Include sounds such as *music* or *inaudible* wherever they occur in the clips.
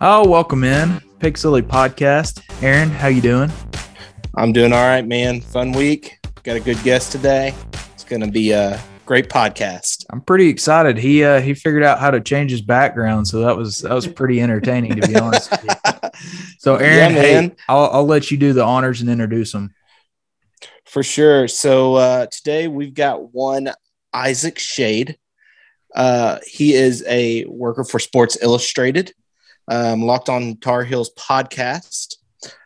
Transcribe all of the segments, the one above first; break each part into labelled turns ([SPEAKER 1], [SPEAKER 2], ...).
[SPEAKER 1] Oh, welcome in Silly Podcast. Aaron, how you doing?
[SPEAKER 2] I'm doing all right, man. Fun week. Got a good guest today. It's going to be a great podcast.
[SPEAKER 1] I'm pretty excited. He uh he figured out how to change his background, so that was that was pretty entertaining to be honest. with you. *laughs* So Aaron,
[SPEAKER 2] Yeah,
[SPEAKER 1] hey. I'll I'll let you do the honors and introduce him.
[SPEAKER 2] For sure. So uh, today we've got one Isaac Schade. Uh, he is a worker for Sports Illustrated, um, Locked on Tar Heels podcast.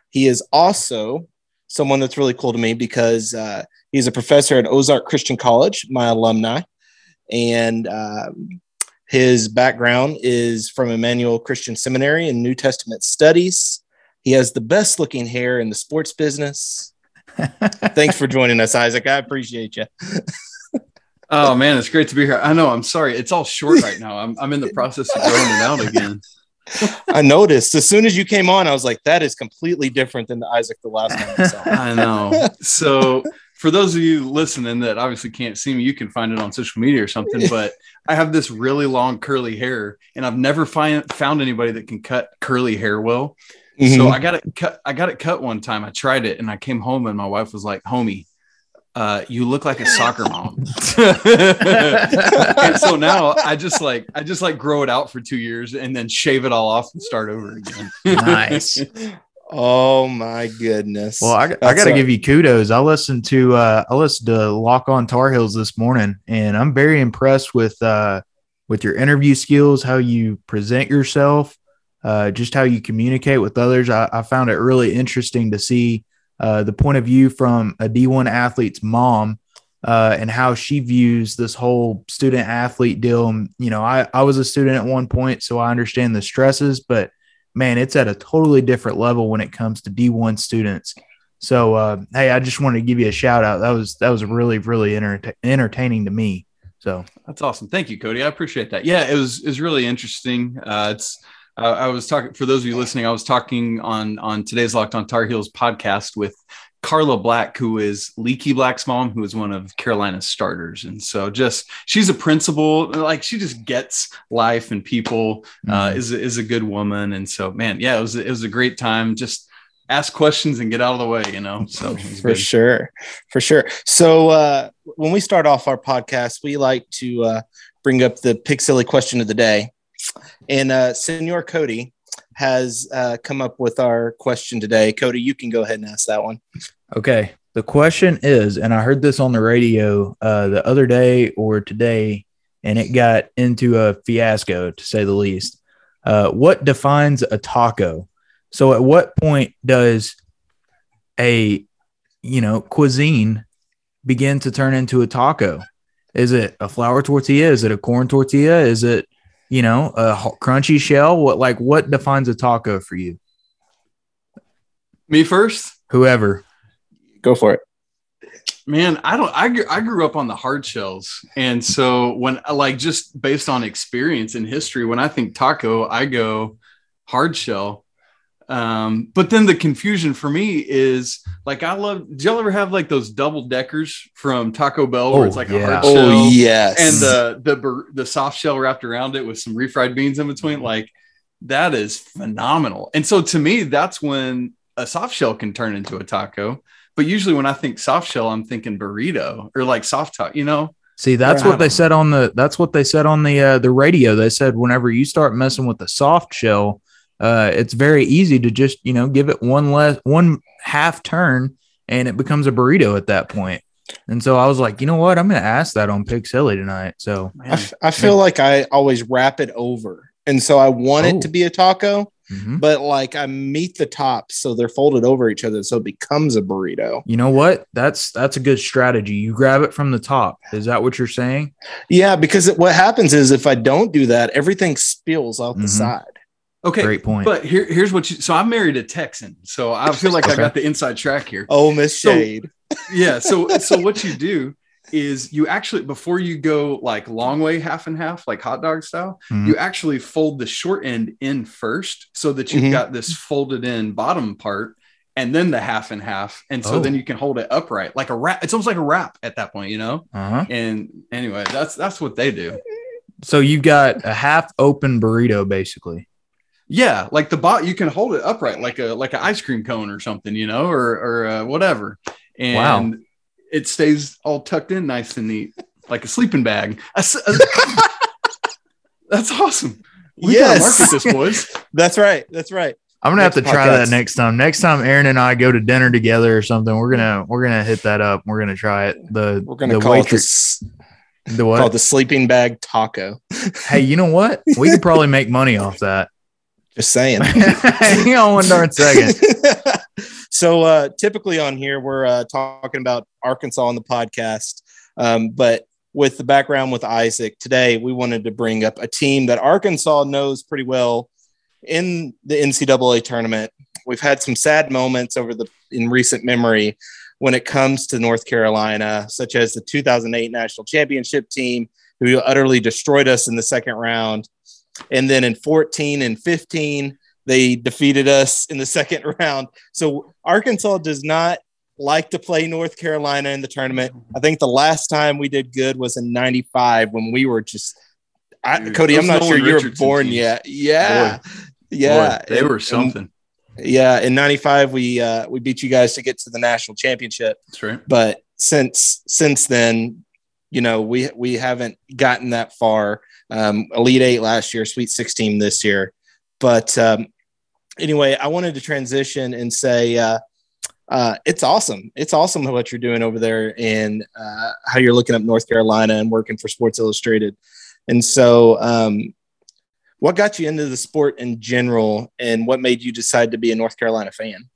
[SPEAKER 2] He is also someone that's really cool to me because uh, he's a professor at Ozark Christian College, my alumni, and um, his background is from Emmanuel Christian Seminary in New Testament studies. He has the best looking hair in the sports business. *laughs* Thanks for joining us, Isaac. I appreciate you.
[SPEAKER 3] Oh man, it's great to be here. I know. I'm sorry. It's all short right now. I'm, I'm in the process of *laughs* growing it out again.
[SPEAKER 2] I noticed as soon as you came on, I was like, that is completely different than the Isaac the last time I saw.
[SPEAKER 3] I know. So for those of you listening that obviously can't see me, you can find it on social media or something. But I have this really long curly hair, and I've never find, found anybody that can cut curly hair well. So
[SPEAKER 2] Mhm.
[SPEAKER 3] I got it cut. I got it cut one time. I tried it, and I came home, and my wife was like, "Homie, uh, you look like a soccer mom." *laughs* and so now I just like I just like grow it out for two years and then shave it all off and start over again.
[SPEAKER 1] Nice. *laughs*
[SPEAKER 2] oh my goodness.
[SPEAKER 1] Well, I, I got to
[SPEAKER 2] a-
[SPEAKER 1] give you kudos. I listened to uh, I listened to Lock on Tar Heels this morning, and I'm very impressed with uh, with your interview skills, how you present yourself, uh, just how you communicate with others. I, I found it really interesting to see uh, the point of view from a D1 athlete's mom uh, and how she views this whole student athlete deal. And, you know, I, I was a student at one point, so I understand the stresses, but man, it's at a totally different level when it comes to D1 students. So, uh, hey, I just wanted to give you a shout out. That was that was really really enter- entertaining to me. So,
[SPEAKER 3] That's awesome. Thank you, Cody. I appreciate that. Yeah, it was it was really interesting. Uh, it's uh, I was talking for those of you listening. I was talking on on today's Locked On Tar Heels podcast with Carla Black, who is Leaky Black's mom, who is one of Carolina's starters, and so just she's a principal. Like she just gets life and people. Uh,
[SPEAKER 1] Mhm.
[SPEAKER 3] is a- is a good woman, and so man, yeah, it was it was a great time. Just ask questions and get out of the way, you know. So
[SPEAKER 2] for
[SPEAKER 3] good.
[SPEAKER 2] sure for sure so uh when we start off our podcast we like to uh bring up the Pig Silly question of the day and uh senor cody has uh come up with our question today cody you can go ahead and ask that one
[SPEAKER 1] okay. The question is, and I heard this on the radio uh, the other day or today, and it got into a fiasco to say the least. Uh, what defines a taco? So, at what point does a you know cuisine begin to turn into a taco? Is it a flour tortilla? Is it a corn tortilla? Is it you know a crunchy shell? What like what defines a taco for you?
[SPEAKER 3] Me first.
[SPEAKER 1] Whoever.
[SPEAKER 2] go for it
[SPEAKER 3] Man, I don't. I grew, I grew up on the hard shells, and so when like just based on experience and history, when I think taco, I go hard shell. Um, but then the confusion for me is like I love. Did y'all ever have like those double deckers from Taco Bell where it's
[SPEAKER 1] Oh,
[SPEAKER 3] like
[SPEAKER 1] yeah.
[SPEAKER 3] a hard shell?
[SPEAKER 2] oh
[SPEAKER 3] shell
[SPEAKER 2] yes
[SPEAKER 3] and the the the soft shell wrapped around it with some refried beans in between? Like that is phenomenal. And so to me, that's when a soft shell can turn into a taco. But usually when I think soft shell, I'm thinking burrito or like soft taco, you know?
[SPEAKER 1] See, that's what they said on the that's what they said on the uh, the radio. They said whenever you start messing with the soft shell, uh, it's very easy to just you know give it one less one half turn, and it becomes a burrito at that point. And so I was like, you know what, I'm going to ask that on Pig Silly tonight. So
[SPEAKER 2] I,
[SPEAKER 3] Man,
[SPEAKER 2] f- I feel like i always wrap it over and so i want
[SPEAKER 1] Oh.
[SPEAKER 2] it to be a taco
[SPEAKER 1] mhm.
[SPEAKER 2] but like i meet the tops so they're folded over each other so it becomes a burrito
[SPEAKER 1] you know what, that's that's a good strategy. You grab it from the top. Is that what you're saying?
[SPEAKER 2] yeah because it, what happens is if i don't do that everything spills out the
[SPEAKER 1] Mhm.
[SPEAKER 2] side
[SPEAKER 3] okay.
[SPEAKER 1] Great point.
[SPEAKER 3] But here, here's what you so I'm married a Texan. So I feel like I got the inside track here.
[SPEAKER 2] oh miss
[SPEAKER 3] So-
[SPEAKER 2] Schade
[SPEAKER 3] yeah so *laughs* so what you do is you actually before you go like long way half and half like hot dog style
[SPEAKER 1] Mhm.
[SPEAKER 3] you actually fold the short end in first so that you've
[SPEAKER 2] Mhm.
[SPEAKER 3] got this folded in bottom part and then the half and half and so
[SPEAKER 1] Oh.
[SPEAKER 3] then you can hold it upright like a wrap it's almost like a wrap at that point you know
[SPEAKER 1] uh-huh.
[SPEAKER 3] and anyway that's that's what they do
[SPEAKER 1] So you've got a half open burrito, basically.
[SPEAKER 3] Yeah, like the bot, you can hold it upright like a like an ice cream cone or something, you know, or or uh, whatever, and
[SPEAKER 1] Wow.
[SPEAKER 3] it stays all tucked in nice and neat, like a sleeping bag. A s- a- that's awesome. We gotta market this, boys. *laughs*
[SPEAKER 2] That's right. That's right.
[SPEAKER 1] I'm gonna have to
[SPEAKER 2] Next
[SPEAKER 1] try that next time. Next time Aaron and I go to dinner together or something, we're gonna we're gonna hit that up. We're gonna try it. The
[SPEAKER 2] We're gonna
[SPEAKER 1] the
[SPEAKER 2] call
[SPEAKER 1] waitress,
[SPEAKER 2] it the,
[SPEAKER 1] the what?
[SPEAKER 2] it the sleeping bag taco.
[SPEAKER 1] hey, you know what? We could probably make money off that.
[SPEAKER 2] Just saying. *laughs*
[SPEAKER 1] Hang on one darn second. *laughs*
[SPEAKER 2] so uh, typically on here we're uh, talking about Arkansas on the podcast, um, but with the background with Isaac today, we wanted to bring up a team that Arkansas knows pretty well in the NCAA tournament. We've had some sad moments over the in recent memory when it comes to North Carolina, such as the 2008 national championship team who utterly destroyed us in the second round. And then in 14 and 15, they defeated us in the *laughs* second round. So Arkansas does not like to play North Carolina in the tournament. I think the last time we did good was in 95 when we were just I,
[SPEAKER 3] Dude,
[SPEAKER 2] Cody, I'm not sure you were born
[SPEAKER 3] teams.
[SPEAKER 2] yet. Yeah. Yeah.
[SPEAKER 3] Boy, they
[SPEAKER 2] And-
[SPEAKER 3] were
[SPEAKER 2] and-
[SPEAKER 3] something.
[SPEAKER 2] yeah, in 95 we uh we beat you guys to get to the national championship
[SPEAKER 3] That's right.
[SPEAKER 2] but since since then you know we we haven't gotten that far um elite eight last year sweet 16 this year but um anyway i wanted to transition and say uh uh, it's awesome. It's awesome what you're doing over there and uh, how you're looking up North Carolina and working for Sports Illustrated. And so, um, what got you into the sport in general, and what made you decide to be a North Carolina fan?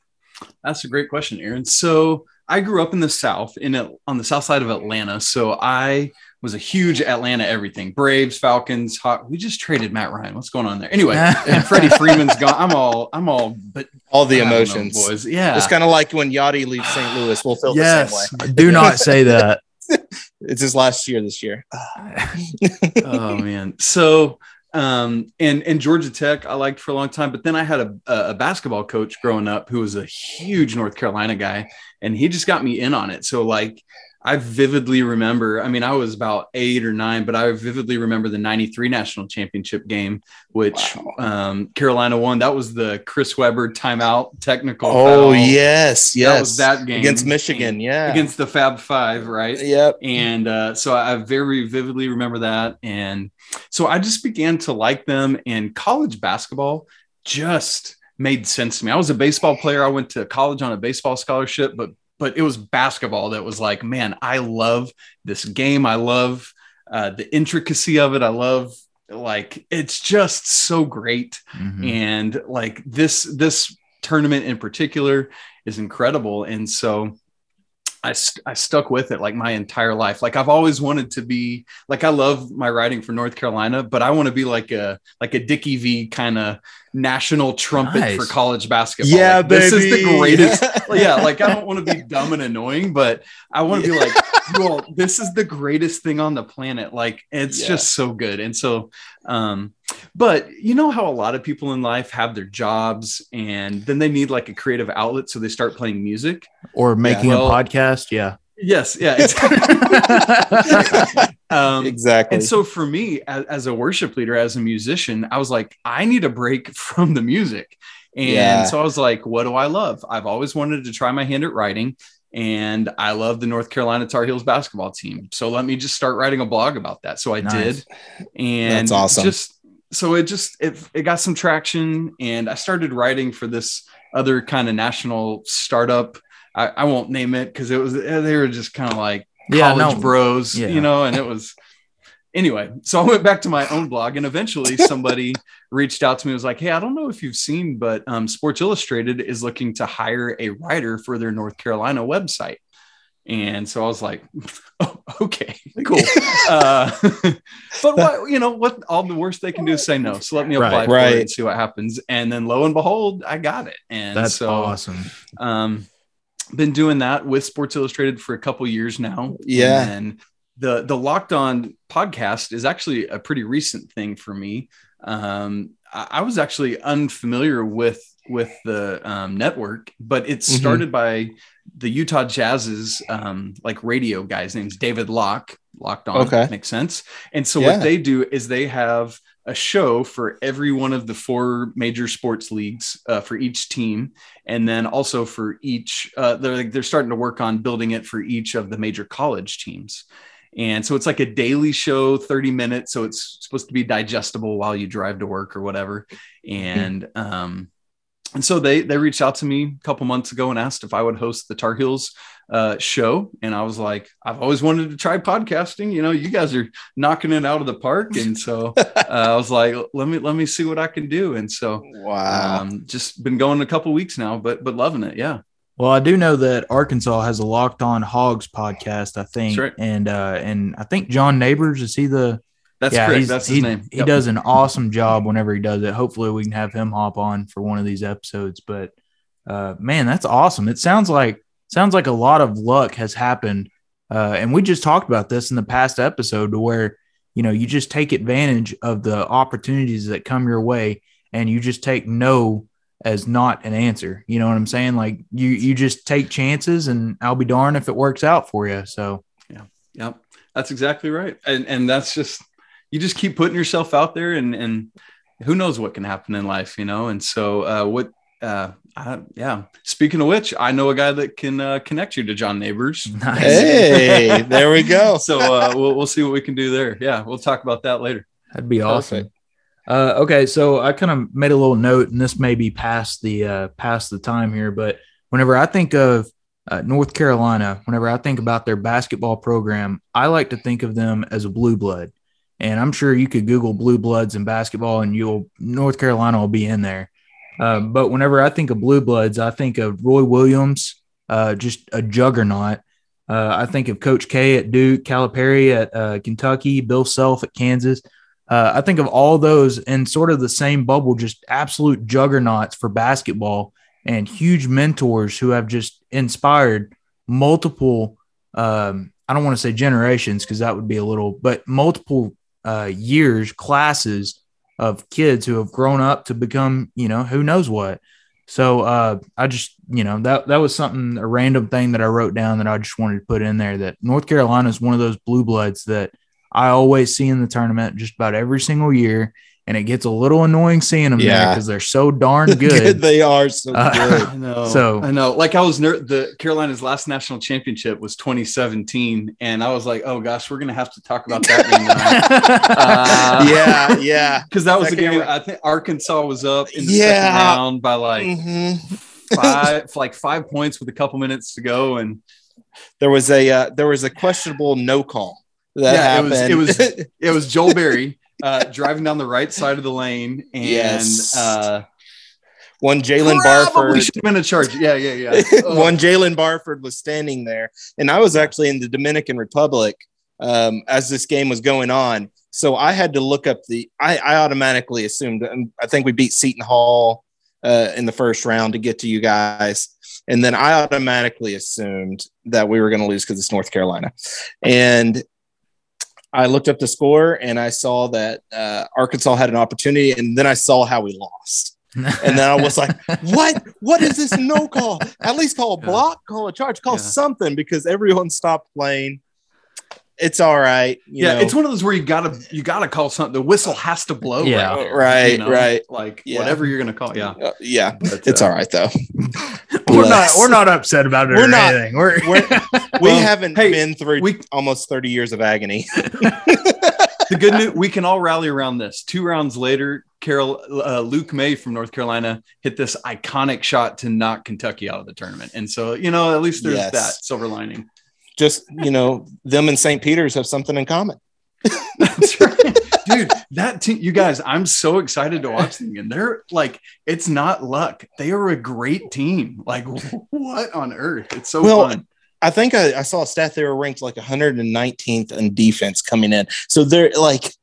[SPEAKER 3] That's a great question, Aaron. So I grew up in the South, in on the South side of Atlanta. So I was a huge Atlanta everything. Braves, Falcons, Hawk. We just traded Matt Ryan. What's going on there? Anyway, *laughs* and Freddie Freeman's gone. I'm all, I'm all, but
[SPEAKER 2] All the
[SPEAKER 3] I don't know,
[SPEAKER 2] emotions,
[SPEAKER 3] boys. Yeah,
[SPEAKER 2] It's kind of like when Yadi leaves St. Louis. We'll feel the
[SPEAKER 3] yes.
[SPEAKER 2] same way.
[SPEAKER 1] Do *laughs* not say that. *laughs*
[SPEAKER 2] It's his last year this year. *sighs*
[SPEAKER 3] oh man. So um and and Georgia Tech I liked for a long time, but then I had a, a basketball coach growing up who was a huge North Carolina guy, and he just got me in on it. So like I vividly remember, I mean, I was about eight or nine, but I vividly remember the 93 national championship game, which
[SPEAKER 2] Wow.
[SPEAKER 3] um, Carolina won. That was the Chris Webber timeout technical.
[SPEAKER 2] Oh
[SPEAKER 3] foul.
[SPEAKER 2] yes, yes.
[SPEAKER 3] That was that game
[SPEAKER 2] against Michigan. Yeah.
[SPEAKER 3] Against the Fab Five, right?
[SPEAKER 2] yep.
[SPEAKER 3] and uh, so I very vividly remember that. And so I just began to like them, and college basketball just made sense to me. I was a baseball player. I went to college on a baseball scholarship, but but it was basketball that was like, man, I love this game. I love uh, the intricacy of it. I love like it's just so great
[SPEAKER 1] Mhm.
[SPEAKER 3] and like this this tournament in particular is incredible and so I, st- I stuck with it like my entire life like i've always wanted to be like i love my writing for north carolina but i want to be like a like a dickie v kind of national trumpet
[SPEAKER 1] Nice.
[SPEAKER 3] for college basketball
[SPEAKER 2] Yeah,
[SPEAKER 3] Like, this is the greatest *laughs* yeah, like I don't want to be dumb and annoying, but I want to be like, *laughs* all, this is the greatest thing on the planet. Like it's
[SPEAKER 2] Yeah.
[SPEAKER 3] just so good. And so, um, but you know how a lot of people in life have their jobs and then they need like a creative outlet, so they start playing music.
[SPEAKER 1] Or making
[SPEAKER 3] Well-
[SPEAKER 1] a podcast. Yeah.
[SPEAKER 3] Yes, yeah. It's, *laughs* um,
[SPEAKER 2] exactly.
[SPEAKER 3] and so for me, as, as a worship leader, as a musician, I was like, I need a break *laughs* from the music. And
[SPEAKER 2] Yeah.
[SPEAKER 3] so I was like, what do I love? I've always wanted to try my hand at writing. And I love the North Carolina Tar Heels basketball team. So let me just start writing a blog about that. So I
[SPEAKER 1] Nice.
[SPEAKER 3] did. And
[SPEAKER 2] That's awesome.
[SPEAKER 3] Just so it just it, it got some traction and I started writing for this other kind of national startup. I, I won't name it because it was they were just kind of like
[SPEAKER 1] Yeah,
[SPEAKER 3] college
[SPEAKER 1] no.
[SPEAKER 3] bros,
[SPEAKER 1] Yeah.
[SPEAKER 3] you know, and it was anyway. So I went back to my own blog, and eventually *laughs* somebody reached out to me. and Was like, "Hey, I don't know if you've seen, but um, Sports Illustrated is looking to hire a writer for their North Carolina website." And so I was like, *laughs* oh, *laughs* "Okay, *laughs* cool." uh, *laughs* but what you know, what all the worst they can do is say no. So let me apply
[SPEAKER 1] Right.
[SPEAKER 3] for it and see what happens. And then lo and behold, I got it. And
[SPEAKER 1] That's
[SPEAKER 3] so
[SPEAKER 1] awesome.
[SPEAKER 3] um, been doing that with Sports Illustrated for a couple years now.
[SPEAKER 2] Yeah.
[SPEAKER 3] And the the Locked On podcast is actually a pretty recent thing for me. Um, I, I was actually unfamiliar with with the um, network, but it
[SPEAKER 2] Mhm.
[SPEAKER 3] started by the Utah Jazz's um, like radio guy's name's David Locke. Locked on,
[SPEAKER 2] Okay.
[SPEAKER 3] makes sense. And so
[SPEAKER 2] Yeah.
[SPEAKER 3] what they do is they have a show for every one of the four major sports leagues uh, for each team, and then also for each. Uh, they're they're starting to work on building it for each of the major college teams. And so it's like a daily show, 30 minutes. So it's supposed to be digestible while you drive to work or whatever. And um, and so they they reached out to me a couple months ago and asked if I would host the Tar Heels uh, show, and I was like, I've always wanted to try podcasting. You know, you guys are knocking it out of the park, and so *laughs* uh, I was like, let me let me see what I can do. And so,
[SPEAKER 2] wow,
[SPEAKER 3] um, just been going a couple weeks now, but but loving it. Yeah.
[SPEAKER 1] Well, I do know that Arkansas has a Locked On Hogs podcast, I think,
[SPEAKER 3] right.
[SPEAKER 1] and uh, and I think John Neighbors is he the
[SPEAKER 3] that's
[SPEAKER 1] yeah,
[SPEAKER 3] correct. That's his
[SPEAKER 1] he,
[SPEAKER 3] name.
[SPEAKER 1] He
[SPEAKER 3] Yep.
[SPEAKER 1] does an awesome job whenever he does it. Hopefully, we can have him hop on for one of these episodes. But uh, man, that's awesome. It sounds like sounds like a lot of luck has happened, uh, and we just talked about this in the past episode, to where you know you just take advantage of the opportunities that come your way, and you just take no as not an answer. You know what I'm saying? Like you you just take chances, and I'll be darned if it works out for you. So yeah,
[SPEAKER 3] Yep, that's exactly right. And and that's just you just keep putting yourself out there, and and who knows what can happen in life, you know. And so uh, what? Uh, I, yeah. Speaking of which, I know a guy that can uh, connect you to John Neighbors. *laughs*
[SPEAKER 1] nice.
[SPEAKER 2] hey, there we go. *laughs*
[SPEAKER 3] So uh, we'll we'll see what we can do there. Yeah, we'll talk about that later.
[SPEAKER 1] That'd be awesome.
[SPEAKER 2] Perfect.
[SPEAKER 1] Uh, okay, so I kind of made a little note, and this may be past the uh, past the time here, but whenever I think of uh, North Carolina, whenever I think about their basketball program, I like to think of them as a blue blood. And I'm sure you could Google blue bloods in basketball, and you'll North Carolina will be in there. Uh, but whenever I think of blue bloods, I think of Roy Williams, uh, just a juggernaut. Uh, I think of Coach K at Duke, Calipari at uh, Kentucky, Bill Self at Kansas. Uh, I think of all those in sort of the same bubble, just absolute juggernauts for basketball and huge mentors who have just inspired multiple. Um, I don't want to say generations because that would be a little, but multiple uh, years, classes of kids who have grown up to become, you know, who knows what. So uh, I just, you know, that that was something a random thing that I wrote down that I just wanted to put in there. That North Carolina is one of those blue bloods that I always see in the tournament just about every single year, and it gets a little annoying seeing them there because they're so darn *laughs* good.
[SPEAKER 2] good they are so
[SPEAKER 1] Uh,
[SPEAKER 2] good.
[SPEAKER 3] I know.
[SPEAKER 1] So-
[SPEAKER 3] I know. Like I was ner- the Carolina's last national championship was 2017, and I was like, oh gosh, we're gonna have to talk about that. *laughs* Uh, *laughs*
[SPEAKER 2] yeah, yeah.
[SPEAKER 3] because that was
[SPEAKER 2] That
[SPEAKER 3] the game.
[SPEAKER 2] game-
[SPEAKER 3] I think Arkansas was up in the
[SPEAKER 2] Yeah.
[SPEAKER 3] second round by like
[SPEAKER 2] Mhm.
[SPEAKER 3] five, like five points with a couple minutes to go, and
[SPEAKER 2] There was a uh, there was a questionable no call that
[SPEAKER 3] Yeah, it was-
[SPEAKER 2] happened.
[SPEAKER 3] it was- it was Joel Berry uh, driving down the right side of the lane, and
[SPEAKER 2] Yes.
[SPEAKER 3] uh,
[SPEAKER 2] one
[SPEAKER 3] Jaylen
[SPEAKER 2] Barford.
[SPEAKER 3] should have been a charge. Yeah, yeah, yeah. Oh. *laughs*
[SPEAKER 2] one Jaylen Barford was standing there, and I was actually in the Dominican Republic um, as this game was going on. So I had to look up the. I, I automatically assumed. and I think we beat Seton Hall uh, in the first round to get to you guys, and then I automatically assumed that we were going to lose because it's North Carolina, and. I looked up the score and I saw that uh, Arkansas had an opportunity, and then I saw how we lost. And then I was like, *laughs* what? What is this no call? At least call a block, call a charge, call
[SPEAKER 3] Yeah.
[SPEAKER 2] something because everyone stopped playing. It's all right. you
[SPEAKER 3] yeah,
[SPEAKER 2] know.
[SPEAKER 3] it's one of those where you gotta you gotta call something. The whistle has to blow.
[SPEAKER 1] Yeah.
[SPEAKER 3] right,
[SPEAKER 2] Right,
[SPEAKER 3] you know?
[SPEAKER 2] right.
[SPEAKER 3] Like
[SPEAKER 2] Yeah.
[SPEAKER 3] whatever you're gonna call. Yeah,
[SPEAKER 2] Uh, yeah,
[SPEAKER 3] But,
[SPEAKER 2] it's
[SPEAKER 3] uh,
[SPEAKER 2] all right though. *laughs*
[SPEAKER 1] we're not we're not upset about it
[SPEAKER 2] We're
[SPEAKER 1] or
[SPEAKER 2] not.
[SPEAKER 1] anything. We're,
[SPEAKER 2] We're- we *laughs*
[SPEAKER 3] Well,
[SPEAKER 2] haven't
[SPEAKER 3] hey,
[SPEAKER 2] been through
[SPEAKER 3] we-
[SPEAKER 2] almost 30 years of agony. *laughs*
[SPEAKER 3] the good news we can all rally around this. Two rounds later, Carol uh, Luke Maye from North Carolina hit this iconic shot to knock Kentucky out of the tournament, and so you know at least there's
[SPEAKER 2] Yes.
[SPEAKER 3] that silver lining.
[SPEAKER 2] Just you know, them and St. Peter's have something in common. *laughs*
[SPEAKER 3] That's right. Dude, that team, you guys, I'm so excited to watch them And They're like, it's not luck. They are a great team. Like, what on earth? It's so
[SPEAKER 2] Well,
[SPEAKER 3] fun.
[SPEAKER 2] I think I, I saw a stat they were ranked like 119th in defense coming in. So they're like,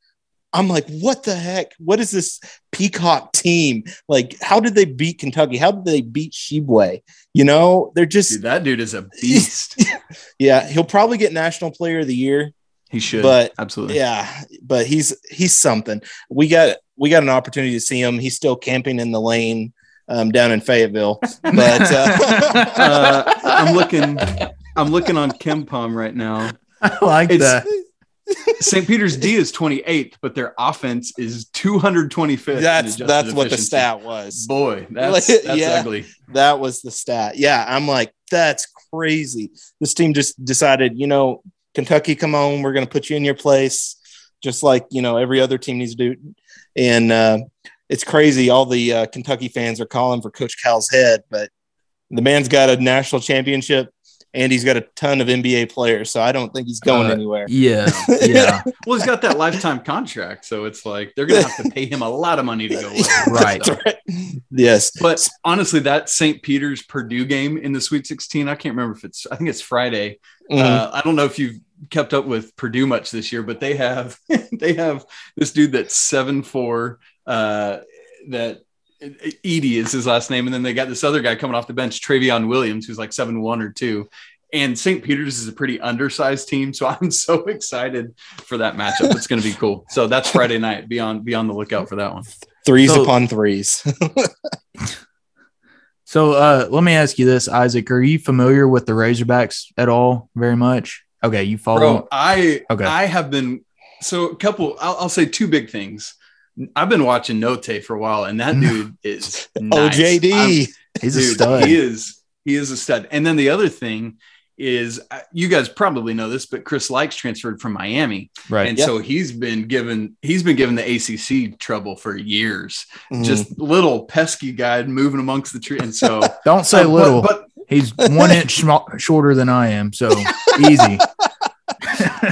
[SPEAKER 2] I'm like, what the heck? What is this Peacock team? Like, how did they beat Kentucky? How did they beat Tshiebwe? You know, they're just,
[SPEAKER 3] Dude, that dude is a *laughs* beast.
[SPEAKER 2] yeah, he'll probably get National Player of the Year.
[SPEAKER 3] He should.
[SPEAKER 2] But,
[SPEAKER 3] absolutely.
[SPEAKER 2] Yeah, but he's he's something. We got we got an opportunity to see him. He's still camping in the lane um, down in Fayetteville. But uh, *laughs*
[SPEAKER 3] Uh, I'm looking. I'm looking on KenPom right now. *laughs*
[SPEAKER 1] I like
[SPEAKER 3] It's-
[SPEAKER 1] that.
[SPEAKER 3] St. Peter's D is 28th, but their offense is 225th.
[SPEAKER 2] That's that's what the stat was.
[SPEAKER 3] Boy, that's, *laughs* that's yeah, ugly.
[SPEAKER 2] That was the stat. Yeah, I'm like, that's crazy. This team just decided, you know, Kentucky, come on, we're going to put you in your place, just like you know every other team needs to do. And uh, it's crazy. All the uh, Kentucky fans are calling for Coach Cal's head, but the man's got a national championship and he's got a ton of NBA players, so I don't think he's going uh, anywhere.
[SPEAKER 1] Yeah, *laughs* yeah.
[SPEAKER 3] well, he's got that lifetime contract, so it's like they're going to have to pay him a lot of money to go. *laughs*
[SPEAKER 1] right.
[SPEAKER 2] right. Yes,
[SPEAKER 3] but honestly, that St. Peter's Purdue game in the Sweet 16, I can't remember if it's. I think it's Friday. Mm-hmm. Uh, I don't know if you've kept up with Purdue much this year, but they have *laughs* they have this dude that's seven four. Uh, that Edey is his last name, and then they got this other guy coming off the bench, Trevion Williams, who's like seven one or two. And St. Peter's is a pretty undersized team, so *laughs* I'm so excited for that matchup. It's going to be cool. So that's Friday night. Be on be on the lookout for that one.
[SPEAKER 2] Threes so, upon threes. *laughs*
[SPEAKER 1] so uh, let me ask you this, Isaac: Are you familiar with the Razorbacks at all? Very much. Okay, you follow. Bro,
[SPEAKER 3] I okay. I have been. So a couple. I'll, I'll say two big things. I've been watching Notae for a while, and that dude is *laughs*
[SPEAKER 2] oh, nice. OJD. I'm,
[SPEAKER 1] He's dude, a stud.
[SPEAKER 3] He is. He is a stud. And then the other thing is, uh, you guys probably know this, but Chris Lykes transferred from Miami,
[SPEAKER 1] right?
[SPEAKER 3] And yep. so he's been given he's been given the ACC trouble for years. Mm-hmm. Just little pesky guy moving amongst the tree. And so *laughs*
[SPEAKER 1] don't say little, but, but he's one inch shorter than I am, so *laughs* easy.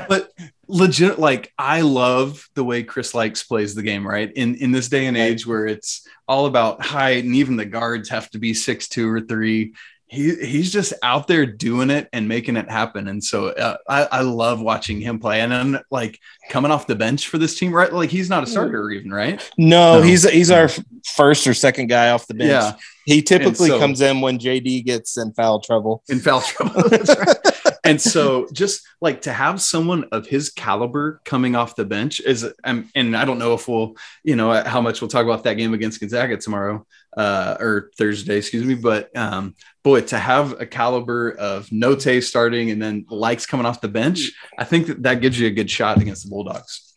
[SPEAKER 3] but legit like I love the way Chris Lykes plays the game, right? In in this day and age where it's all about height and even the guards have to be six two or three. He, he's just out there doing it and making it happen. And so uh, I, I love watching him play. And then like coming off the bench for this team, right? Like he's not a starter even, right?
[SPEAKER 2] No, no. he's he's our first or second guy off the bench. Yeah. He typically so, comes in when JD gets in foul trouble.
[SPEAKER 3] In foul *laughs* trouble. And so just like to have someone of his caliber coming off the bench is um, and I don't know if we'll you know how much we'll talk about that game against Gonzaga tomorrow uh, or Thursday excuse me but um, boy to have a caliber of Notae starting and then Lykes coming off the bench I think that that gives you a good shot against the Bulldogs.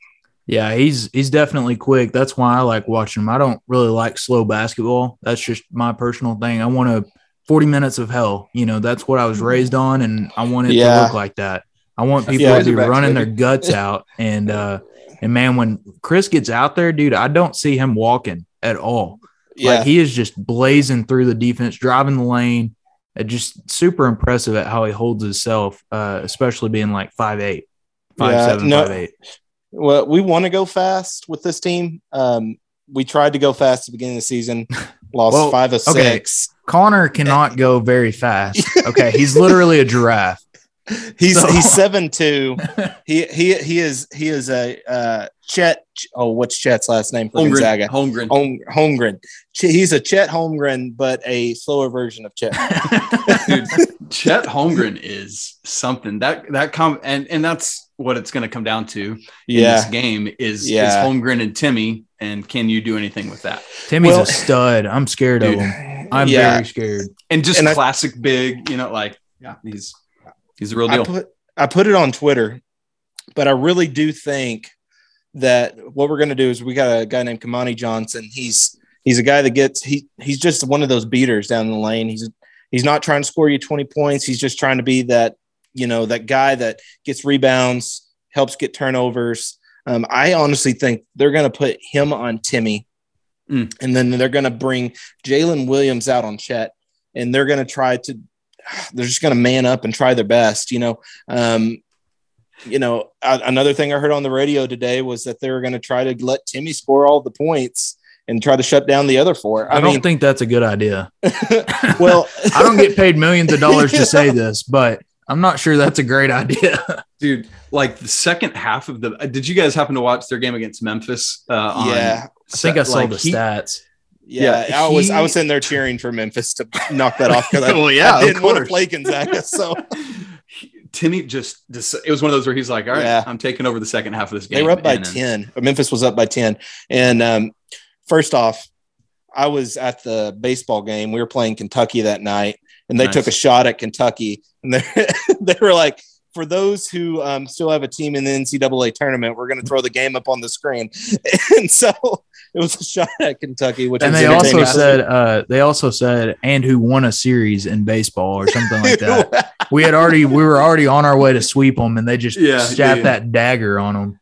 [SPEAKER 1] Yeah, he's he's definitely quick. That's why I like watching him. I don't really like slow basketball. That's just my personal thing. I want to 40 minutes of hell. You know, that's what I was raised on, and I want it yeah. to look like that. I want people yeah, to be running their guts out. And uh and man, when Chris gets out there, dude, I don't see him walking at all. Yeah. Like he is just blazing through the defense, driving the lane. Uh, just super impressive at how he holds himself, uh, especially being like five eight, five yeah, seven, no, five eight.
[SPEAKER 2] Well, we want to go fast with this team. Um, we tried to go fast at the beginning of the season, *laughs* lost well, five of okay. six.
[SPEAKER 1] Connor cannot go very fast. *laughs* Okay, he's literally a giraffe.
[SPEAKER 2] He's so. he's seven two. *laughs* He he he is he is a uh, Chet. Oh, what's Chet's last name for
[SPEAKER 3] Holmgren.
[SPEAKER 2] Gonzaga?
[SPEAKER 3] Holmgren.
[SPEAKER 2] Hom, Holmgren. He's a Chet Holmgren, but a slower version of Chet. *laughs*
[SPEAKER 3] Dude, Chet Holmgren is something that that com and and that's what it's going to come down to yeah. in this game is yeah. is Holmgren and Timme, and can you do anything with that?
[SPEAKER 1] Timme's well, a stud. I'm scared dude, of him. I'm yeah. very scared.
[SPEAKER 3] And just and classic I, big, you know, like yeah, he's he's a real deal.
[SPEAKER 2] I put, I put it on Twitter, but I really do think that what we're going to do is we got a guy named Kamani Johnson. He's he's a guy that gets he he's just one of those beaters down the lane. He's he's not trying to score you 20 points. He's just trying to be that, you know, that guy that gets rebounds, helps get turnovers um, I honestly think they're going to put him on Timme, mm. and then they're going to bring Jalen Williams out on Chet, and they're going to try to. *sighs* They're just going to man up and try their best. You know, um, you know. another thing I heard on the radio today was that they were going to try to let Timme score all the points and try to shut down the other four.
[SPEAKER 1] I, I don't think that's a good idea. *laughs*
[SPEAKER 2] well,
[SPEAKER 1] I don't get paid millions of dollars to *laughs* say this, but I'm not sure that's a great idea. *laughs*
[SPEAKER 3] Dude, like the second half of the did you guys happen to watch their game against Memphis?
[SPEAKER 2] Uh, yeah.
[SPEAKER 1] I think I saw like the he, stats.
[SPEAKER 2] Yeah, yeah I was I was in there cheering for Memphis to *laughs* knock that off because I, *laughs*
[SPEAKER 3] well, yeah,
[SPEAKER 2] I didn't want to play Gonzaga. So *laughs*
[SPEAKER 3] Timme just, just, it was one of those where he's like, all right, yeah. I'm taking over the second half of this game.
[SPEAKER 2] They were up by and, 10. Memphis was up by 10. And um, first off, I was at the baseball game. We were playing Kentucky that night, and they nice. took a shot at Kentucky, and they they were like for those who um, still have a team in the NCAA tournament, we're going to throw the game up on the screen. And so *laughs* it was a shot at Kentucky, which
[SPEAKER 1] and
[SPEAKER 2] was
[SPEAKER 1] they also said uh, they also said and who won a series in baseball or something like *laughs* that. we had already we were already on our way to sweep them, and they just
[SPEAKER 3] Yeah,
[SPEAKER 1] stabbed
[SPEAKER 3] yeah, yeah.
[SPEAKER 1] that dagger on them.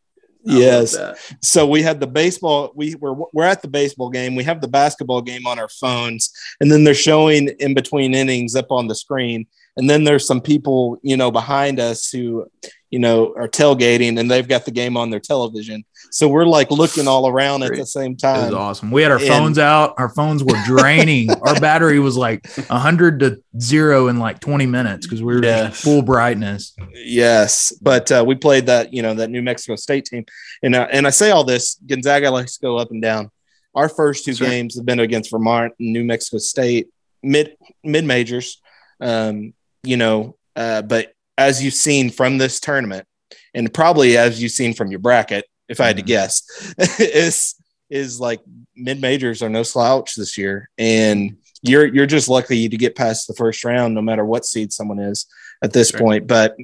[SPEAKER 3] I
[SPEAKER 2] yes. so we had the baseball we were we're at the baseball game we have the basketball game on our phones and then they're showing in between innings up on the screen and then there's some people you know behind us who you know are tailgating and they've got the game on their television so we're like looking all around at the same time.
[SPEAKER 1] It was awesome. We had our
[SPEAKER 2] and-
[SPEAKER 1] phones out. Our phones were draining. *laughs* our battery was like hundred to zero in like twenty minutes because we were
[SPEAKER 3] Yes.
[SPEAKER 1] full brightness.
[SPEAKER 2] yes but uh, we played that you know that new mexico state team and uh, and i say all this gonzaga likes to go up and down our first two
[SPEAKER 3] Sure.
[SPEAKER 2] games have been against vermont and new mexico state mid mid majors um, you know, uh, but as you've seen from this tournament, and probably as you've seen from your bracket, if I had to
[SPEAKER 1] Mhm.
[SPEAKER 2] guess, *laughs* is is like mid majors are no slouch this year, and you're you're just lucky to get past the first round, no matter what seed someone is at this
[SPEAKER 3] Sure.
[SPEAKER 2] point. But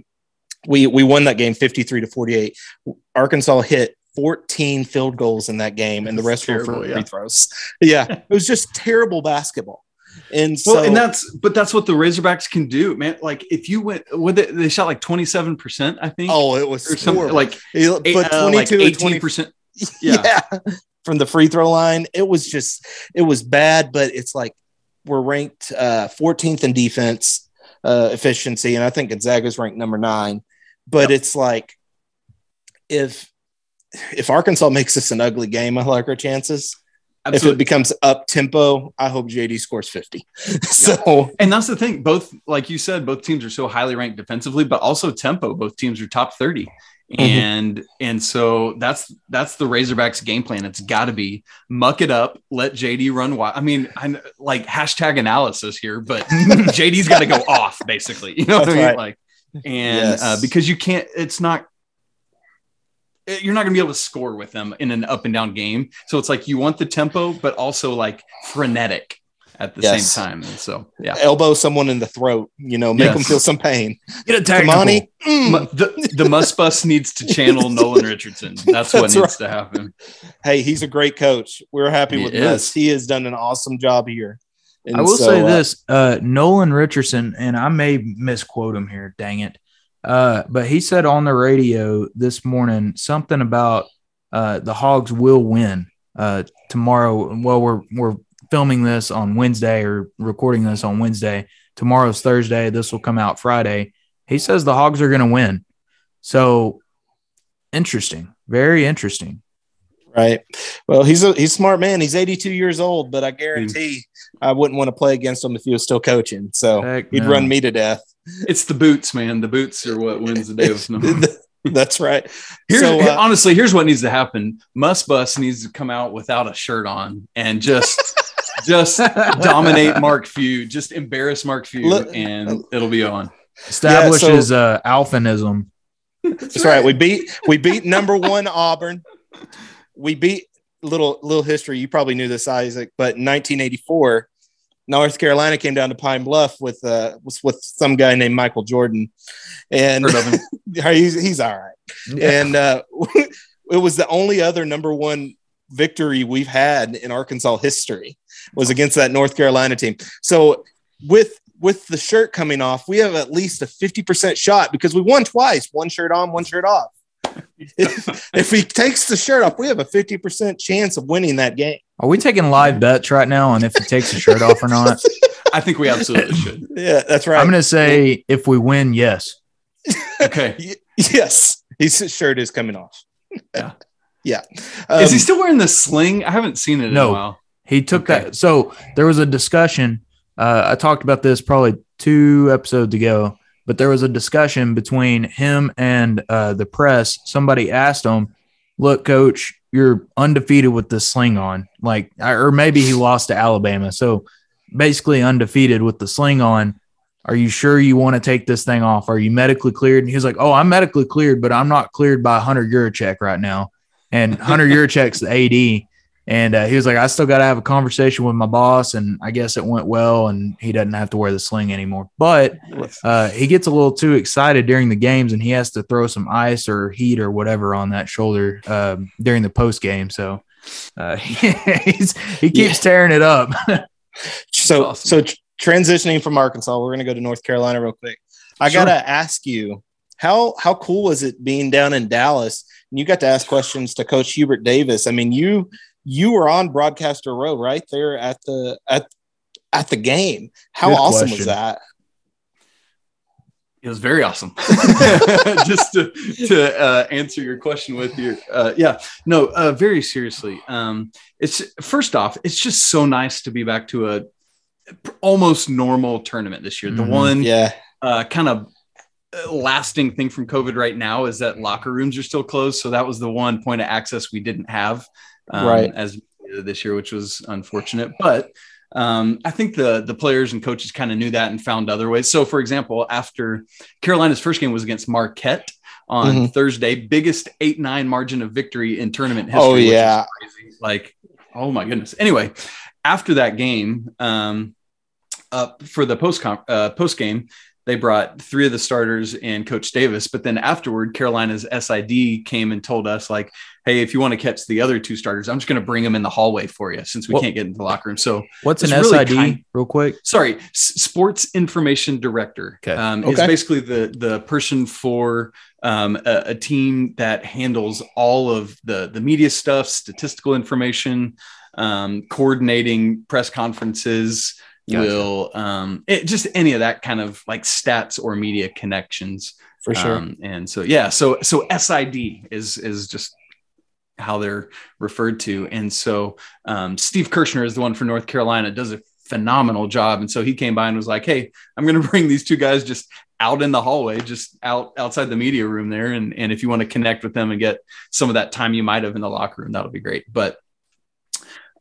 [SPEAKER 2] we we won that game fifty three to forty eight. Arkansas hit. 14 field goals in that game, and the rest were free
[SPEAKER 3] yeah.
[SPEAKER 2] throws. *laughs* Yeah, it was just terrible basketball. And so,
[SPEAKER 3] Well, and that's but that's what the Razorbacks can do, man. Like if you went with it, they shot like twenty seven percent, I think,
[SPEAKER 2] oh, it was
[SPEAKER 3] or something
[SPEAKER 2] horrible.
[SPEAKER 3] like
[SPEAKER 2] It-
[SPEAKER 3] eight-
[SPEAKER 2] but
[SPEAKER 3] uh,
[SPEAKER 2] 22
[SPEAKER 3] like
[SPEAKER 2] or
[SPEAKER 3] eighteen
[SPEAKER 2] 20
[SPEAKER 3] percent. *laughs*
[SPEAKER 2] yeah. From the free throw line it was just it was bad but it's like we're ranked uh 14th in defense uh efficiency and i think gonzaga's ranked number nine but it's like if if arkansas *laughs* makes this an ugly game i like our chances if it becomes up tempo i hope jd scores 50 *laughs* so
[SPEAKER 3] And that's the thing. Both, like you said, both teams are so highly ranked defensively, but also tempo. Both teams are top 30.
[SPEAKER 2] Mm-hmm.
[SPEAKER 3] And and so that's that's the Razorbacks game plan. It's got to be muck it up, let JD run wild. I mean, I'm like hashtag analysis here, but *laughs* JD's got to go off basically. You know what I
[SPEAKER 2] That's
[SPEAKER 3] mean?
[SPEAKER 2] right.
[SPEAKER 3] Like, and
[SPEAKER 2] Yes.
[SPEAKER 3] uh, because you can't, it's not. It- You're not going to be able to score with them in an up and down game. So it's like you want the tempo, but also like frenetic at the
[SPEAKER 2] Yes.
[SPEAKER 3] same time. And so, yeah.
[SPEAKER 2] elbow someone in the throat you know make
[SPEAKER 3] Yes.
[SPEAKER 2] them feel some pain
[SPEAKER 1] Get a technical.
[SPEAKER 2] Kamani, mm.
[SPEAKER 3] The the Muss Bus needs to channel *laughs* Nolan Richardson. That's what
[SPEAKER 2] That's
[SPEAKER 3] needs to happen.
[SPEAKER 2] hey, he's a great coach. We're happy
[SPEAKER 3] He
[SPEAKER 2] with
[SPEAKER 3] is.
[SPEAKER 2] this. He has done an awesome job here. And
[SPEAKER 1] I will
[SPEAKER 2] so,
[SPEAKER 1] say
[SPEAKER 2] uh,
[SPEAKER 1] this: uh, Nolan Richardson, and I may misquote him here. Dang it! Uh, but he said on the radio this morning something about uh, the Hogs will win uh, tomorrow. Well, we're we're filming this on Wednesday or recording this on Wednesday. Tomorrow's Thursday. This will come out Friday. He says the Hogs are going to win. So interesting, very interesting.
[SPEAKER 2] right. Well, he's a he's a smart man. He's 82 years old, but I guarantee I wouldn't want to play against him if he was still coaching. So
[SPEAKER 1] Heck
[SPEAKER 2] he'd
[SPEAKER 1] no.
[SPEAKER 2] run me to death.
[SPEAKER 3] It's the boots, man. The boots are what wins the day with snow. *laughs*
[SPEAKER 2] That's right.
[SPEAKER 3] Here's,
[SPEAKER 2] So, uh,
[SPEAKER 3] honestly, here's what needs to happen. Muss Bus needs to come out without a shirt on and just *laughs* just dominate Mark Few, just embarrass Mark Few,
[SPEAKER 2] Look-
[SPEAKER 3] and it'll be on.
[SPEAKER 1] Establishes uh, alphanism.
[SPEAKER 2] That's right. We beat we beat number one Auburn. We beat little little history. You probably knew this, Isaac, but 1984, North Carolina came down to Pine Bluff with uh was with some guy named Michael Jordan, and
[SPEAKER 3] Heard of him. *laughs*
[SPEAKER 2] he's he's all right. And uh, *laughs* it was the only other number one victory we've had in Arkansas history was against that North Carolina team. So with with the shirt coming off, we have at least a 50% shot because we won twice, one shirt on, one shirt off. If, *laughs* if he takes the shirt off, we have a 50% chance of winning that game.
[SPEAKER 1] Are we taking live bets right now on if he takes the shirt off or not? *laughs*
[SPEAKER 3] I think we absolutely should.
[SPEAKER 2] Yeah, that's right.
[SPEAKER 1] I'm going to say if we win, yes.
[SPEAKER 3] Okay. *laughs*
[SPEAKER 2] Yes, his shirt is coming off.
[SPEAKER 3] Yeah.
[SPEAKER 2] yeah.
[SPEAKER 3] Is he
[SPEAKER 2] Um,
[SPEAKER 3] still wearing the sling? I haven't seen it in
[SPEAKER 1] No.
[SPEAKER 3] a while.
[SPEAKER 1] He took
[SPEAKER 3] Okay.
[SPEAKER 1] that. So there was a discussion. Uh, I talked about this probably two episodes ago, but there was a discussion between him and uh, the press. Somebody asked him, "Look, coach, you're undefeated with this sling on." Like, or maybe he lost to Alabama, so basically undefeated with the sling on. Are you sure you want to take this thing off? Are you medically cleared? And he was like, "Oh, I'm medically cleared, but I'm not cleared by Hunter Yurachek right now." And Hunter *laughs* Yurachek's the AD. And uh, he was like, I still got to have a conversation with my boss, and I guess it went well, and he doesn't have to wear the sling anymore. But uh, he gets a little too excited during the games, and he has to throw some ice or heat or whatever on that shoulder uh, during the post game. So uh, *laughs* he keeps yeah. tearing it up. *laughs*
[SPEAKER 2] so, awesome. so tr- transitioning from Arkansas, we're going to go to North Carolina real quick. I sure. got to ask you, how how cool was it being down in Dallas? And you got to ask questions to Coach Hubert Davis. I mean, you you were on broadcaster row right there at the at at the game. How Good awesome question. was that?
[SPEAKER 3] It was very awesome. *laughs* *laughs* Just to, to uh, answer your question with your, uh, yeah, no, uh, very seriously. Um, it's first off, it's just so nice to be back to a almost normal tournament this year. The mm-hmm. one,
[SPEAKER 2] yeah,
[SPEAKER 3] uh, kind of lasting thing from COVID right now is that locker rooms are still closed. So that was the one point of access we didn't have um,
[SPEAKER 2] right
[SPEAKER 3] as this year, which was unfortunate. But um, I think the the players and coaches kind of knew that and found other ways. So, for example, after Carolina's first game was against Marquette on mm-hmm. Thursday, biggest eight nine margin of victory in tournament history.
[SPEAKER 2] Oh yeah,
[SPEAKER 3] like oh my goodness. Anyway, after that game, um, up for the post uh, post game, they brought three of the starters and Coach Davis. But then afterward, Carolina's SID came and told us, like, hey, if you want to catch the other two starters, I'm just going to bring them in the hallway for you since we well, can't get into the locker room. So
[SPEAKER 1] what's an really SID, kind, real quick?
[SPEAKER 3] Sorry, S- Sports Information Director.
[SPEAKER 1] Okay. Um,
[SPEAKER 3] okay. Is basically the the person for um, a, a team that handles all of the the media stuff, statistical information, um, coordinating press conferences gotcha. will um it, just any of that kind of like stats or media connections.
[SPEAKER 2] For sure.
[SPEAKER 3] Um, and so yeah so so sid is is just how they're referred to. And so um, steve kirschner is the one for north carolina does a phenomenal job. And so he came by and was like hey i'm going *laughs* to bring these two guys just out in the hallway just out outside the media room there. And and if you want to connect with them and get some of that time you might have in the locker room that'll be great. But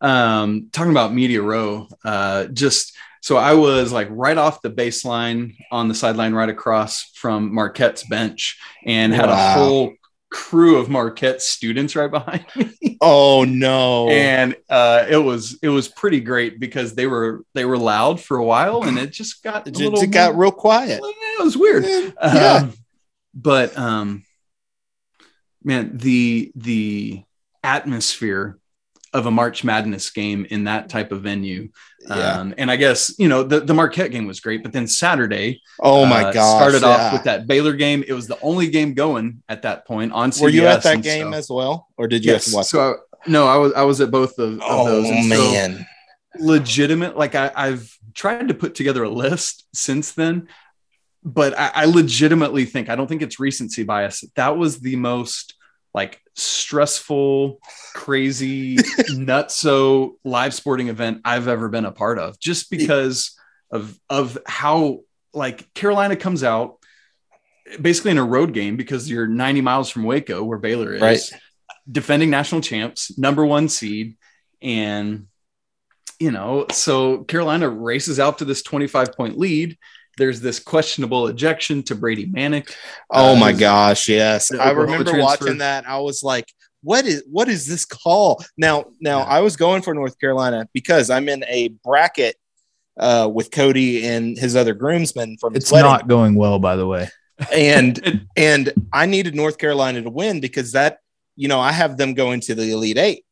[SPEAKER 3] um, talking about media row, uh, just so I was like right off the baseline on the sideline, right across from Marquette's bench, and had wow. a whole crew of Marquette students right behind *laughs* me.
[SPEAKER 2] Oh no!
[SPEAKER 3] And uh, it was it was pretty great because they were they were loud for a while, and it just got
[SPEAKER 2] it, little, it got real quiet.
[SPEAKER 3] It was weird. Yeah. Um, but um, man, the the atmosphere of a March Madness game in that type of venue. Yeah. Um, and I guess, you know, the, the Marquette game was great, but then Saturday,
[SPEAKER 2] oh my uh, god,
[SPEAKER 3] started yeah. off with that Baylor game. It was the only game going at that point on CBS.
[SPEAKER 2] Were you at that game so, as well? Or did you yes, watch
[SPEAKER 3] so I, no, I was, I was at both of, of
[SPEAKER 2] oh,
[SPEAKER 3] those.
[SPEAKER 2] And man.
[SPEAKER 3] So legitimate. Like I, I've tried to put together a list since then, but I, I legitimately think, I don't think it's recency bias. That was the most like stressful, crazy, *laughs* nutso live sporting event I've ever been a part of, just because of of how like Carolina comes out basically in a road game because you're 90 miles from Waco, where Baylor is,
[SPEAKER 2] right.
[SPEAKER 3] defending national champs, number one seed, and you know, so Carolina races out to this 25 point lead there's this questionable ejection to Brady Manek.
[SPEAKER 2] Oh uh, my gosh, yes. I remember watching that. I was like, what is what is this call? Now, now yeah. I was going for North Carolina because I'm in a bracket uh, with Cody and his other groomsmen from
[SPEAKER 1] It's not going well, by the way.
[SPEAKER 2] and *laughs* and I needed North Carolina to win because that, you know, I have them going to the Elite Eight.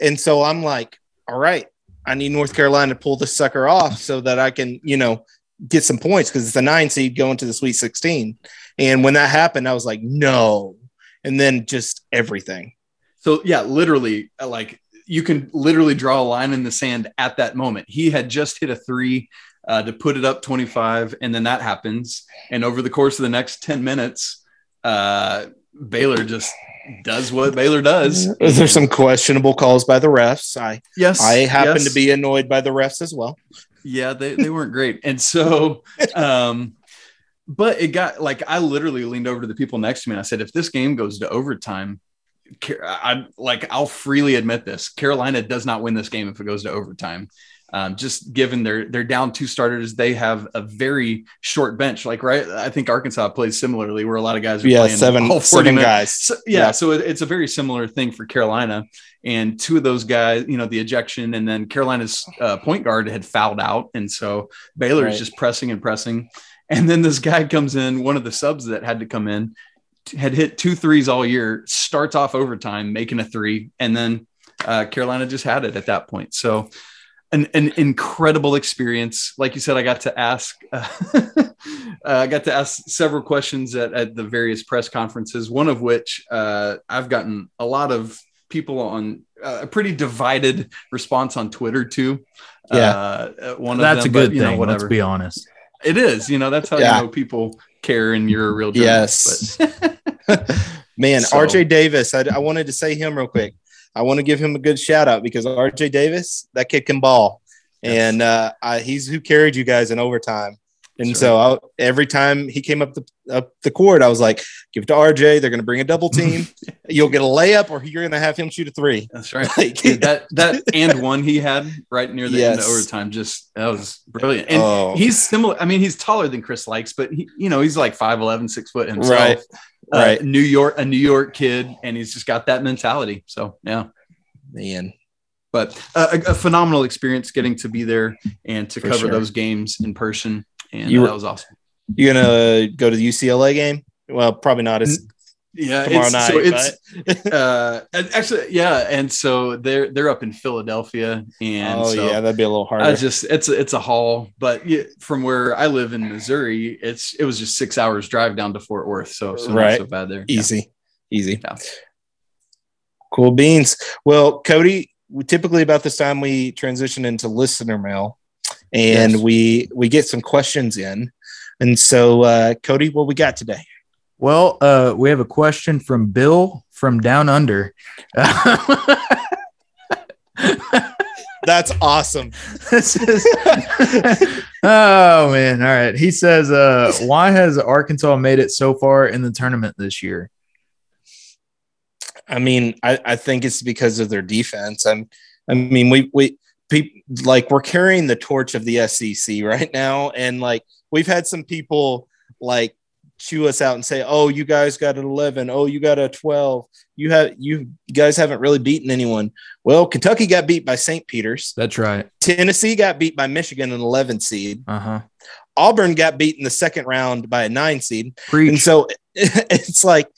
[SPEAKER 2] And so I'm like, all right, I need North Carolina to pull this sucker off so that I can, you know, get some points because it's a nine seed going to the Sweet 16. And when that happened, I was like, no. And then just everything.
[SPEAKER 3] So, yeah, literally, uh, like you can literally draw a line in the sand at that moment. He had just hit a three uh, to put it up 25, and then that happens. And over the course of the next 10 minutes, uh, Baylor just does what Baylor does.
[SPEAKER 2] There's some questionable calls by the refs. I
[SPEAKER 3] yes,
[SPEAKER 2] I happen yes. to be annoyed by the refs as well.
[SPEAKER 3] Yeah, they, they weren't great. And so, um, but it got like I literally leaned over to the people next to me and I said, if this game goes to overtime, I like I'll freely admit this. Carolina does not win this game if it goes to overtime. Um, just given their they're down two starters, they have a very short bench. Like right, I think Arkansas plays similarly, where a lot of guys are
[SPEAKER 2] yeah,
[SPEAKER 3] playing
[SPEAKER 2] seven,
[SPEAKER 3] all 40
[SPEAKER 2] seven
[SPEAKER 3] minutes.
[SPEAKER 2] guys.
[SPEAKER 3] So, yeah,
[SPEAKER 2] Yeah.
[SPEAKER 3] so it, it's a very similar thing for Carolina. And two of those guys, you know, the ejection, and then Carolina's uh, point guard had fouled out, and so Baylor is
[SPEAKER 2] Right.
[SPEAKER 3] just pressing and pressing. And then this guy comes in, one of the subs that had to come in, had hit two threes all year, starts off overtime making a three, and then uh, Carolina just had it at that point. So. An, an incredible experience. Like you said, I got to ask, *laughs* uh, I got to ask several questions at, at the various press conferences. One of which uh, I've gotten a lot of people on uh, a pretty divided response on Twitter too.
[SPEAKER 2] Yeah.
[SPEAKER 3] uh, one
[SPEAKER 1] That's
[SPEAKER 3] of them,
[SPEAKER 1] a good
[SPEAKER 3] but, you know,
[SPEAKER 1] thing. Let's be honest.
[SPEAKER 3] It is, you know, that's how
[SPEAKER 2] Yeah.
[SPEAKER 3] you know people care and you're a real journalist.
[SPEAKER 2] Yes. *laughs* Man,
[SPEAKER 3] So-
[SPEAKER 2] RJ Davis, I, I wanted to say him real quick. I want to give him a good shout out because RJ Davis, that kid can ball.
[SPEAKER 3] Yes.
[SPEAKER 2] And uh, I, he's who carried you guys in overtime. And
[SPEAKER 3] That's
[SPEAKER 2] so I, every time he came up the up the court, I was like, "Give it to RJ. They're going to bring a double team. *laughs* You'll get a layup, or you're going to have him shoot a three.
[SPEAKER 3] that's right. *laughs*
[SPEAKER 2] Like,
[SPEAKER 3] that that *laughs* and one he had right near the end of overtime just that was brilliant. And
[SPEAKER 2] Oh.
[SPEAKER 3] he's similar. I mean, he's taller than Chris Lykes, but he, you know, he's like 5'11, six foot himself.
[SPEAKER 2] Right.
[SPEAKER 3] Uh,
[SPEAKER 2] Right.
[SPEAKER 3] New York, a New York kid, and he's just got that mentality. So yeah.
[SPEAKER 2] Man,
[SPEAKER 3] but uh, a, a phenomenal experience getting to be there and to
[SPEAKER 2] For
[SPEAKER 3] cover
[SPEAKER 2] sure.
[SPEAKER 3] those games in person. And
[SPEAKER 2] You
[SPEAKER 3] uh,
[SPEAKER 2] were-
[SPEAKER 3] that was awesome.
[SPEAKER 2] you gonna go to the UCLA game? Well, probably not. It's
[SPEAKER 3] Yeah,
[SPEAKER 2] tomorrow
[SPEAKER 3] it's,
[SPEAKER 2] night.
[SPEAKER 3] so it's
[SPEAKER 2] but- *laughs*
[SPEAKER 3] uh, and actually yeah, and so they're they're up in Philadelphia, and
[SPEAKER 2] oh
[SPEAKER 3] so
[SPEAKER 2] yeah, that'd be a little harder.
[SPEAKER 3] I just it's it's a haul, but yeah, from where I live in Missouri, it's it was just six hours drive down to Fort Worth, so so
[SPEAKER 2] Right.
[SPEAKER 3] not so bad there. Yeah.
[SPEAKER 2] easy, easy.
[SPEAKER 3] Yeah.
[SPEAKER 2] Cool beans. Well, Cody, we- typically about this time we transition into listener mail, and
[SPEAKER 3] Yes.
[SPEAKER 2] we we get some questions in. And so, uh, Cody, what we got today?
[SPEAKER 1] Well, uh, we have a question from Bill from Down Under. *laughs*
[SPEAKER 2] That's awesome. *laughs*
[SPEAKER 1] This is- *laughs* oh man! All right. He says, uh, "Why has Arkansas made it so far in the tournament this year?"
[SPEAKER 2] I mean, I, I think it's because of their defense. I'm, I mean, we we people like we're carrying the torch of the SEC right now, and like we've had some people like chew us out and say, "Oh, you guys got an 11. Oh, you got a 12. You have you guys haven't really beaten anyone." Well, Kentucky got beat by St. Peter's.
[SPEAKER 1] That's right.
[SPEAKER 2] Tennessee got beat by Michigan, an 11 seed.
[SPEAKER 1] Uh huh.
[SPEAKER 2] Auburn got beat in the second round by a nine seed. And so *laughs* it's like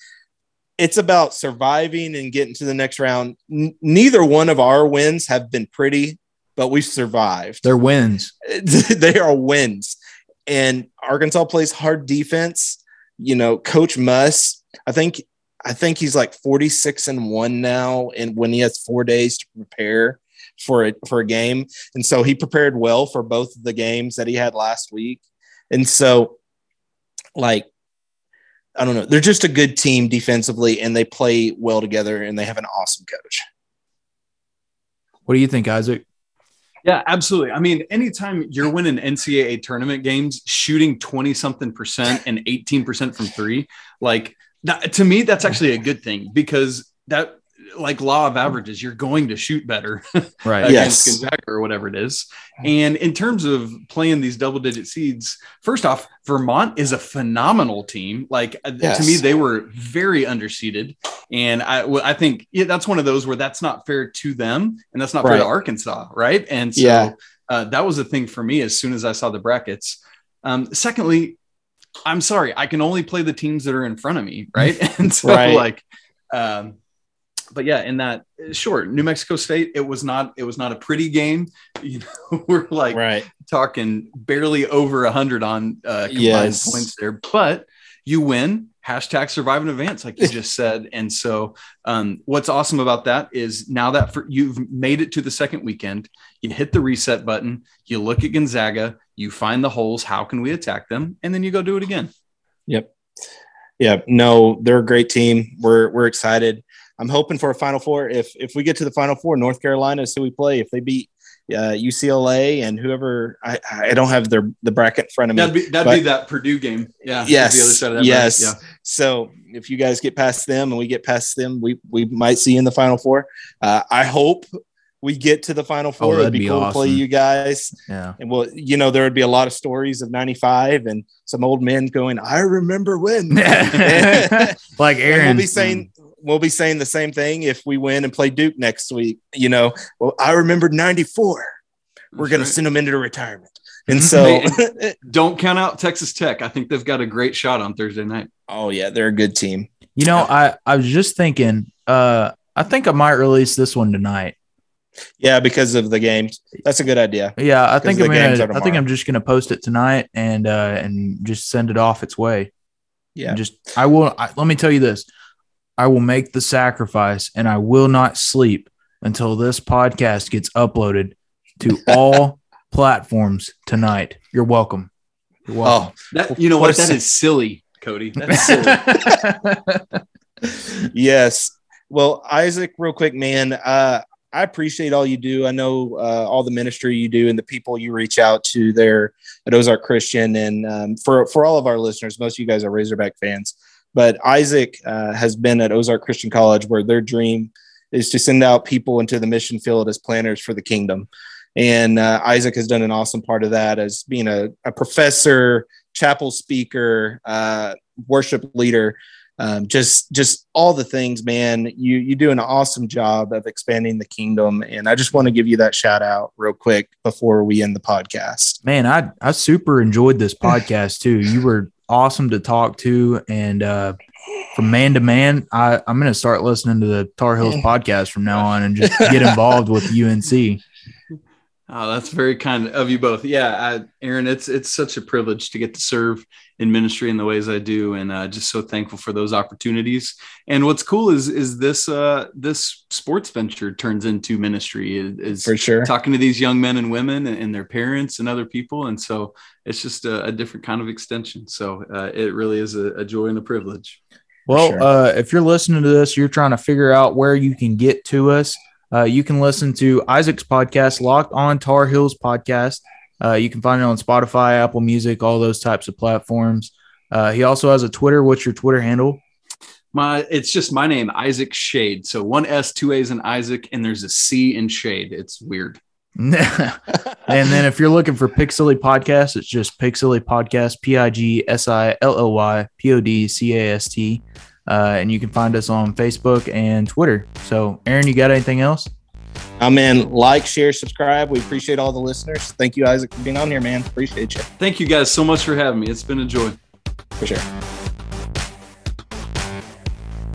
[SPEAKER 2] it's about surviving and getting to the next round. N- neither one of our wins have been pretty, but we've survived.
[SPEAKER 1] They're wins. *laughs*
[SPEAKER 2] they are wins. And Arkansas plays hard defense. You know, Coach Muss, I think I think he's like 46 and 1 now and when he has 4 days to prepare for it for a game. And so he prepared well for both of the games that he had last week. And so like I don't know, they're just a good team defensively and they play well together and they have an awesome coach.
[SPEAKER 1] What do you think, Isaac?
[SPEAKER 3] Yeah, absolutely. I mean, anytime you're winning NCAA tournament games, shooting 20 something percent and 18% from three, like that, to me, that's actually a good thing because that, like law of averages, you're going to shoot better *laughs*
[SPEAKER 1] Right.
[SPEAKER 3] against
[SPEAKER 2] Yes.
[SPEAKER 3] Gonzaga or whatever it is. And in terms of playing these double digit seeds, first off, Vermont is a phenomenal team. Like uh, to me, they were very underseeded. And I, I think yeah, that's one of those where that's not fair to them and that's not fair to Arkansas. Right. And so
[SPEAKER 2] Yeah.
[SPEAKER 3] uh, that was a thing for me as soon as I saw the brackets. Um, secondly, I'm sorry, I can only play the teams that are in front of me. Right. *laughs* And so
[SPEAKER 2] Right.
[SPEAKER 3] like, um, but yeah, in that sure, New Mexico State, it was not it was not a pretty game. *laughs* You know, we're like
[SPEAKER 2] Right.
[SPEAKER 3] talking barely over a hundred on uh, combined
[SPEAKER 2] Yes.
[SPEAKER 3] points there, but you win. Hashtag survive and advance, like you *laughs* just said. And so, um, what's awesome about that is now that for, you've made it to the second weekend, you hit the reset button, you look at Gonzaga, you find the holes. How can we attack them? And then you go do it again.
[SPEAKER 2] Yep. Yeah. No, they're a great team. We're we're excited. I'm hoping for a Final Four. If if we get to the Final Four, North Carolina is who we play. If they beat uh, UCLA and whoever, I I don't have their the bracket in front of me.
[SPEAKER 3] That'd be that'd be that Purdue game. Yeah.
[SPEAKER 2] Yes,
[SPEAKER 3] The other side of that.
[SPEAKER 2] yes.
[SPEAKER 3] bracket.
[SPEAKER 2] So if you guys get past them and we get past them, we we might see you in the Final Four. Uh, I hope we get to the final
[SPEAKER 1] Oh,
[SPEAKER 2] four, it'd
[SPEAKER 1] that'd
[SPEAKER 2] be,
[SPEAKER 1] be
[SPEAKER 2] cool to play you guys.
[SPEAKER 1] Yeah.
[SPEAKER 2] And well, you know, there would be a lot of stories of 95 and some old men going, I remember when. *laughs* *laughs* And
[SPEAKER 1] like
[SPEAKER 2] we'll
[SPEAKER 1] Aaron.
[SPEAKER 2] be saying we'll be saying the same thing if we win and play Duke next week. You know, well, I remember 94. We're
[SPEAKER 3] That's
[SPEAKER 2] gonna send them into retirement. And so *laughs*
[SPEAKER 3] Don't count out Texas Tech. I think they've got a great shot on Thursday night.
[SPEAKER 2] oh yeah, they're a good team.
[SPEAKER 1] You know, I I was just thinking. Uh, I think I might release this one tonight.
[SPEAKER 2] Yeah, because of the games. That's a good idea.
[SPEAKER 1] Yeah, I think
[SPEAKER 2] the
[SPEAKER 1] I'm
[SPEAKER 2] games
[SPEAKER 1] gonna. I think. I'm just gonna post it tonight and uh and just send it off its way.
[SPEAKER 2] Yeah.
[SPEAKER 1] And just I will. I, let me tell you this: I will make the sacrifice, and I will not sleep until this podcast gets uploaded to *laughs* all platforms tonight. You're welcome. You're welcome.
[SPEAKER 2] Oh,
[SPEAKER 3] That you know
[SPEAKER 2] What
[SPEAKER 3] what?
[SPEAKER 2] a
[SPEAKER 3] That
[SPEAKER 2] si-
[SPEAKER 3] is silly, Cody. That's *laughs* silly. *laughs*
[SPEAKER 2] yes. Well, Isaac, real quick, man. Uh, I appreciate all you do. I know uh, all the ministry you do and the people you reach out to there at Ozark Christian. And um, for for all of our listeners, most of you guys are Razorback fans, but Isaac uh, has been at Ozark Christian College, where their dream is to send out people into the mission field as planners for the kingdom. And uh, Isaac has done an awesome part of that as being a, a professor, chapel speaker, uh, worship leader um, just just all the things man you you do an awesome job of expanding the kingdom and i just want to give you that shout out real quick before we end the podcast
[SPEAKER 1] Man, I I super enjoyed this podcast too. You were awesome to talk to, and uh, from man to man, I I'm gonna start listening to the Tar Heels podcast from now on and just get *laughs* involved with UNC.
[SPEAKER 3] Oh, that's very kind of you both. Yeah, I, Aaron, it's it's such a privilege to get to serve in ministry in the ways I do, and uh, just so thankful for those opportunities. And what's cool is is this uh, this sports venture turns into ministry. Is, is
[SPEAKER 2] for sure
[SPEAKER 3] talking to these young men and women and, and their parents and other people, and so it's just a, a different kind of extension. So uh, it really is a, a joy and a privilege.
[SPEAKER 1] Well,
[SPEAKER 2] Sure.
[SPEAKER 1] uh, if you're listening to this, you're trying to figure out where you can get to us. Uh, you can listen to Isaac's podcast, Locked On Tar Heels podcast. Uh, you can find it on Spotify, Apple Music, all those types of platforms. Uh, he also has a Twitter. What's your Twitter handle?
[SPEAKER 3] My it's just my name, Isaac Schade. So one S, two A's in Isaac, and there's a C in Schade. It's weird. *laughs* *laughs*
[SPEAKER 1] and then if you're looking for Pig Silly Podcast, it's just Pig Silly Podcast, P I G S I L L Y P O D C A S T. Uh, and you can find us on Facebook and Twitter. So, Aaron, you got anything else?
[SPEAKER 2] I am in. like share subscribe we appreciate all the listeners thank you isaac for being on here man appreciate you
[SPEAKER 3] Thank you guys so much for having me. It's been a joy.
[SPEAKER 2] for sure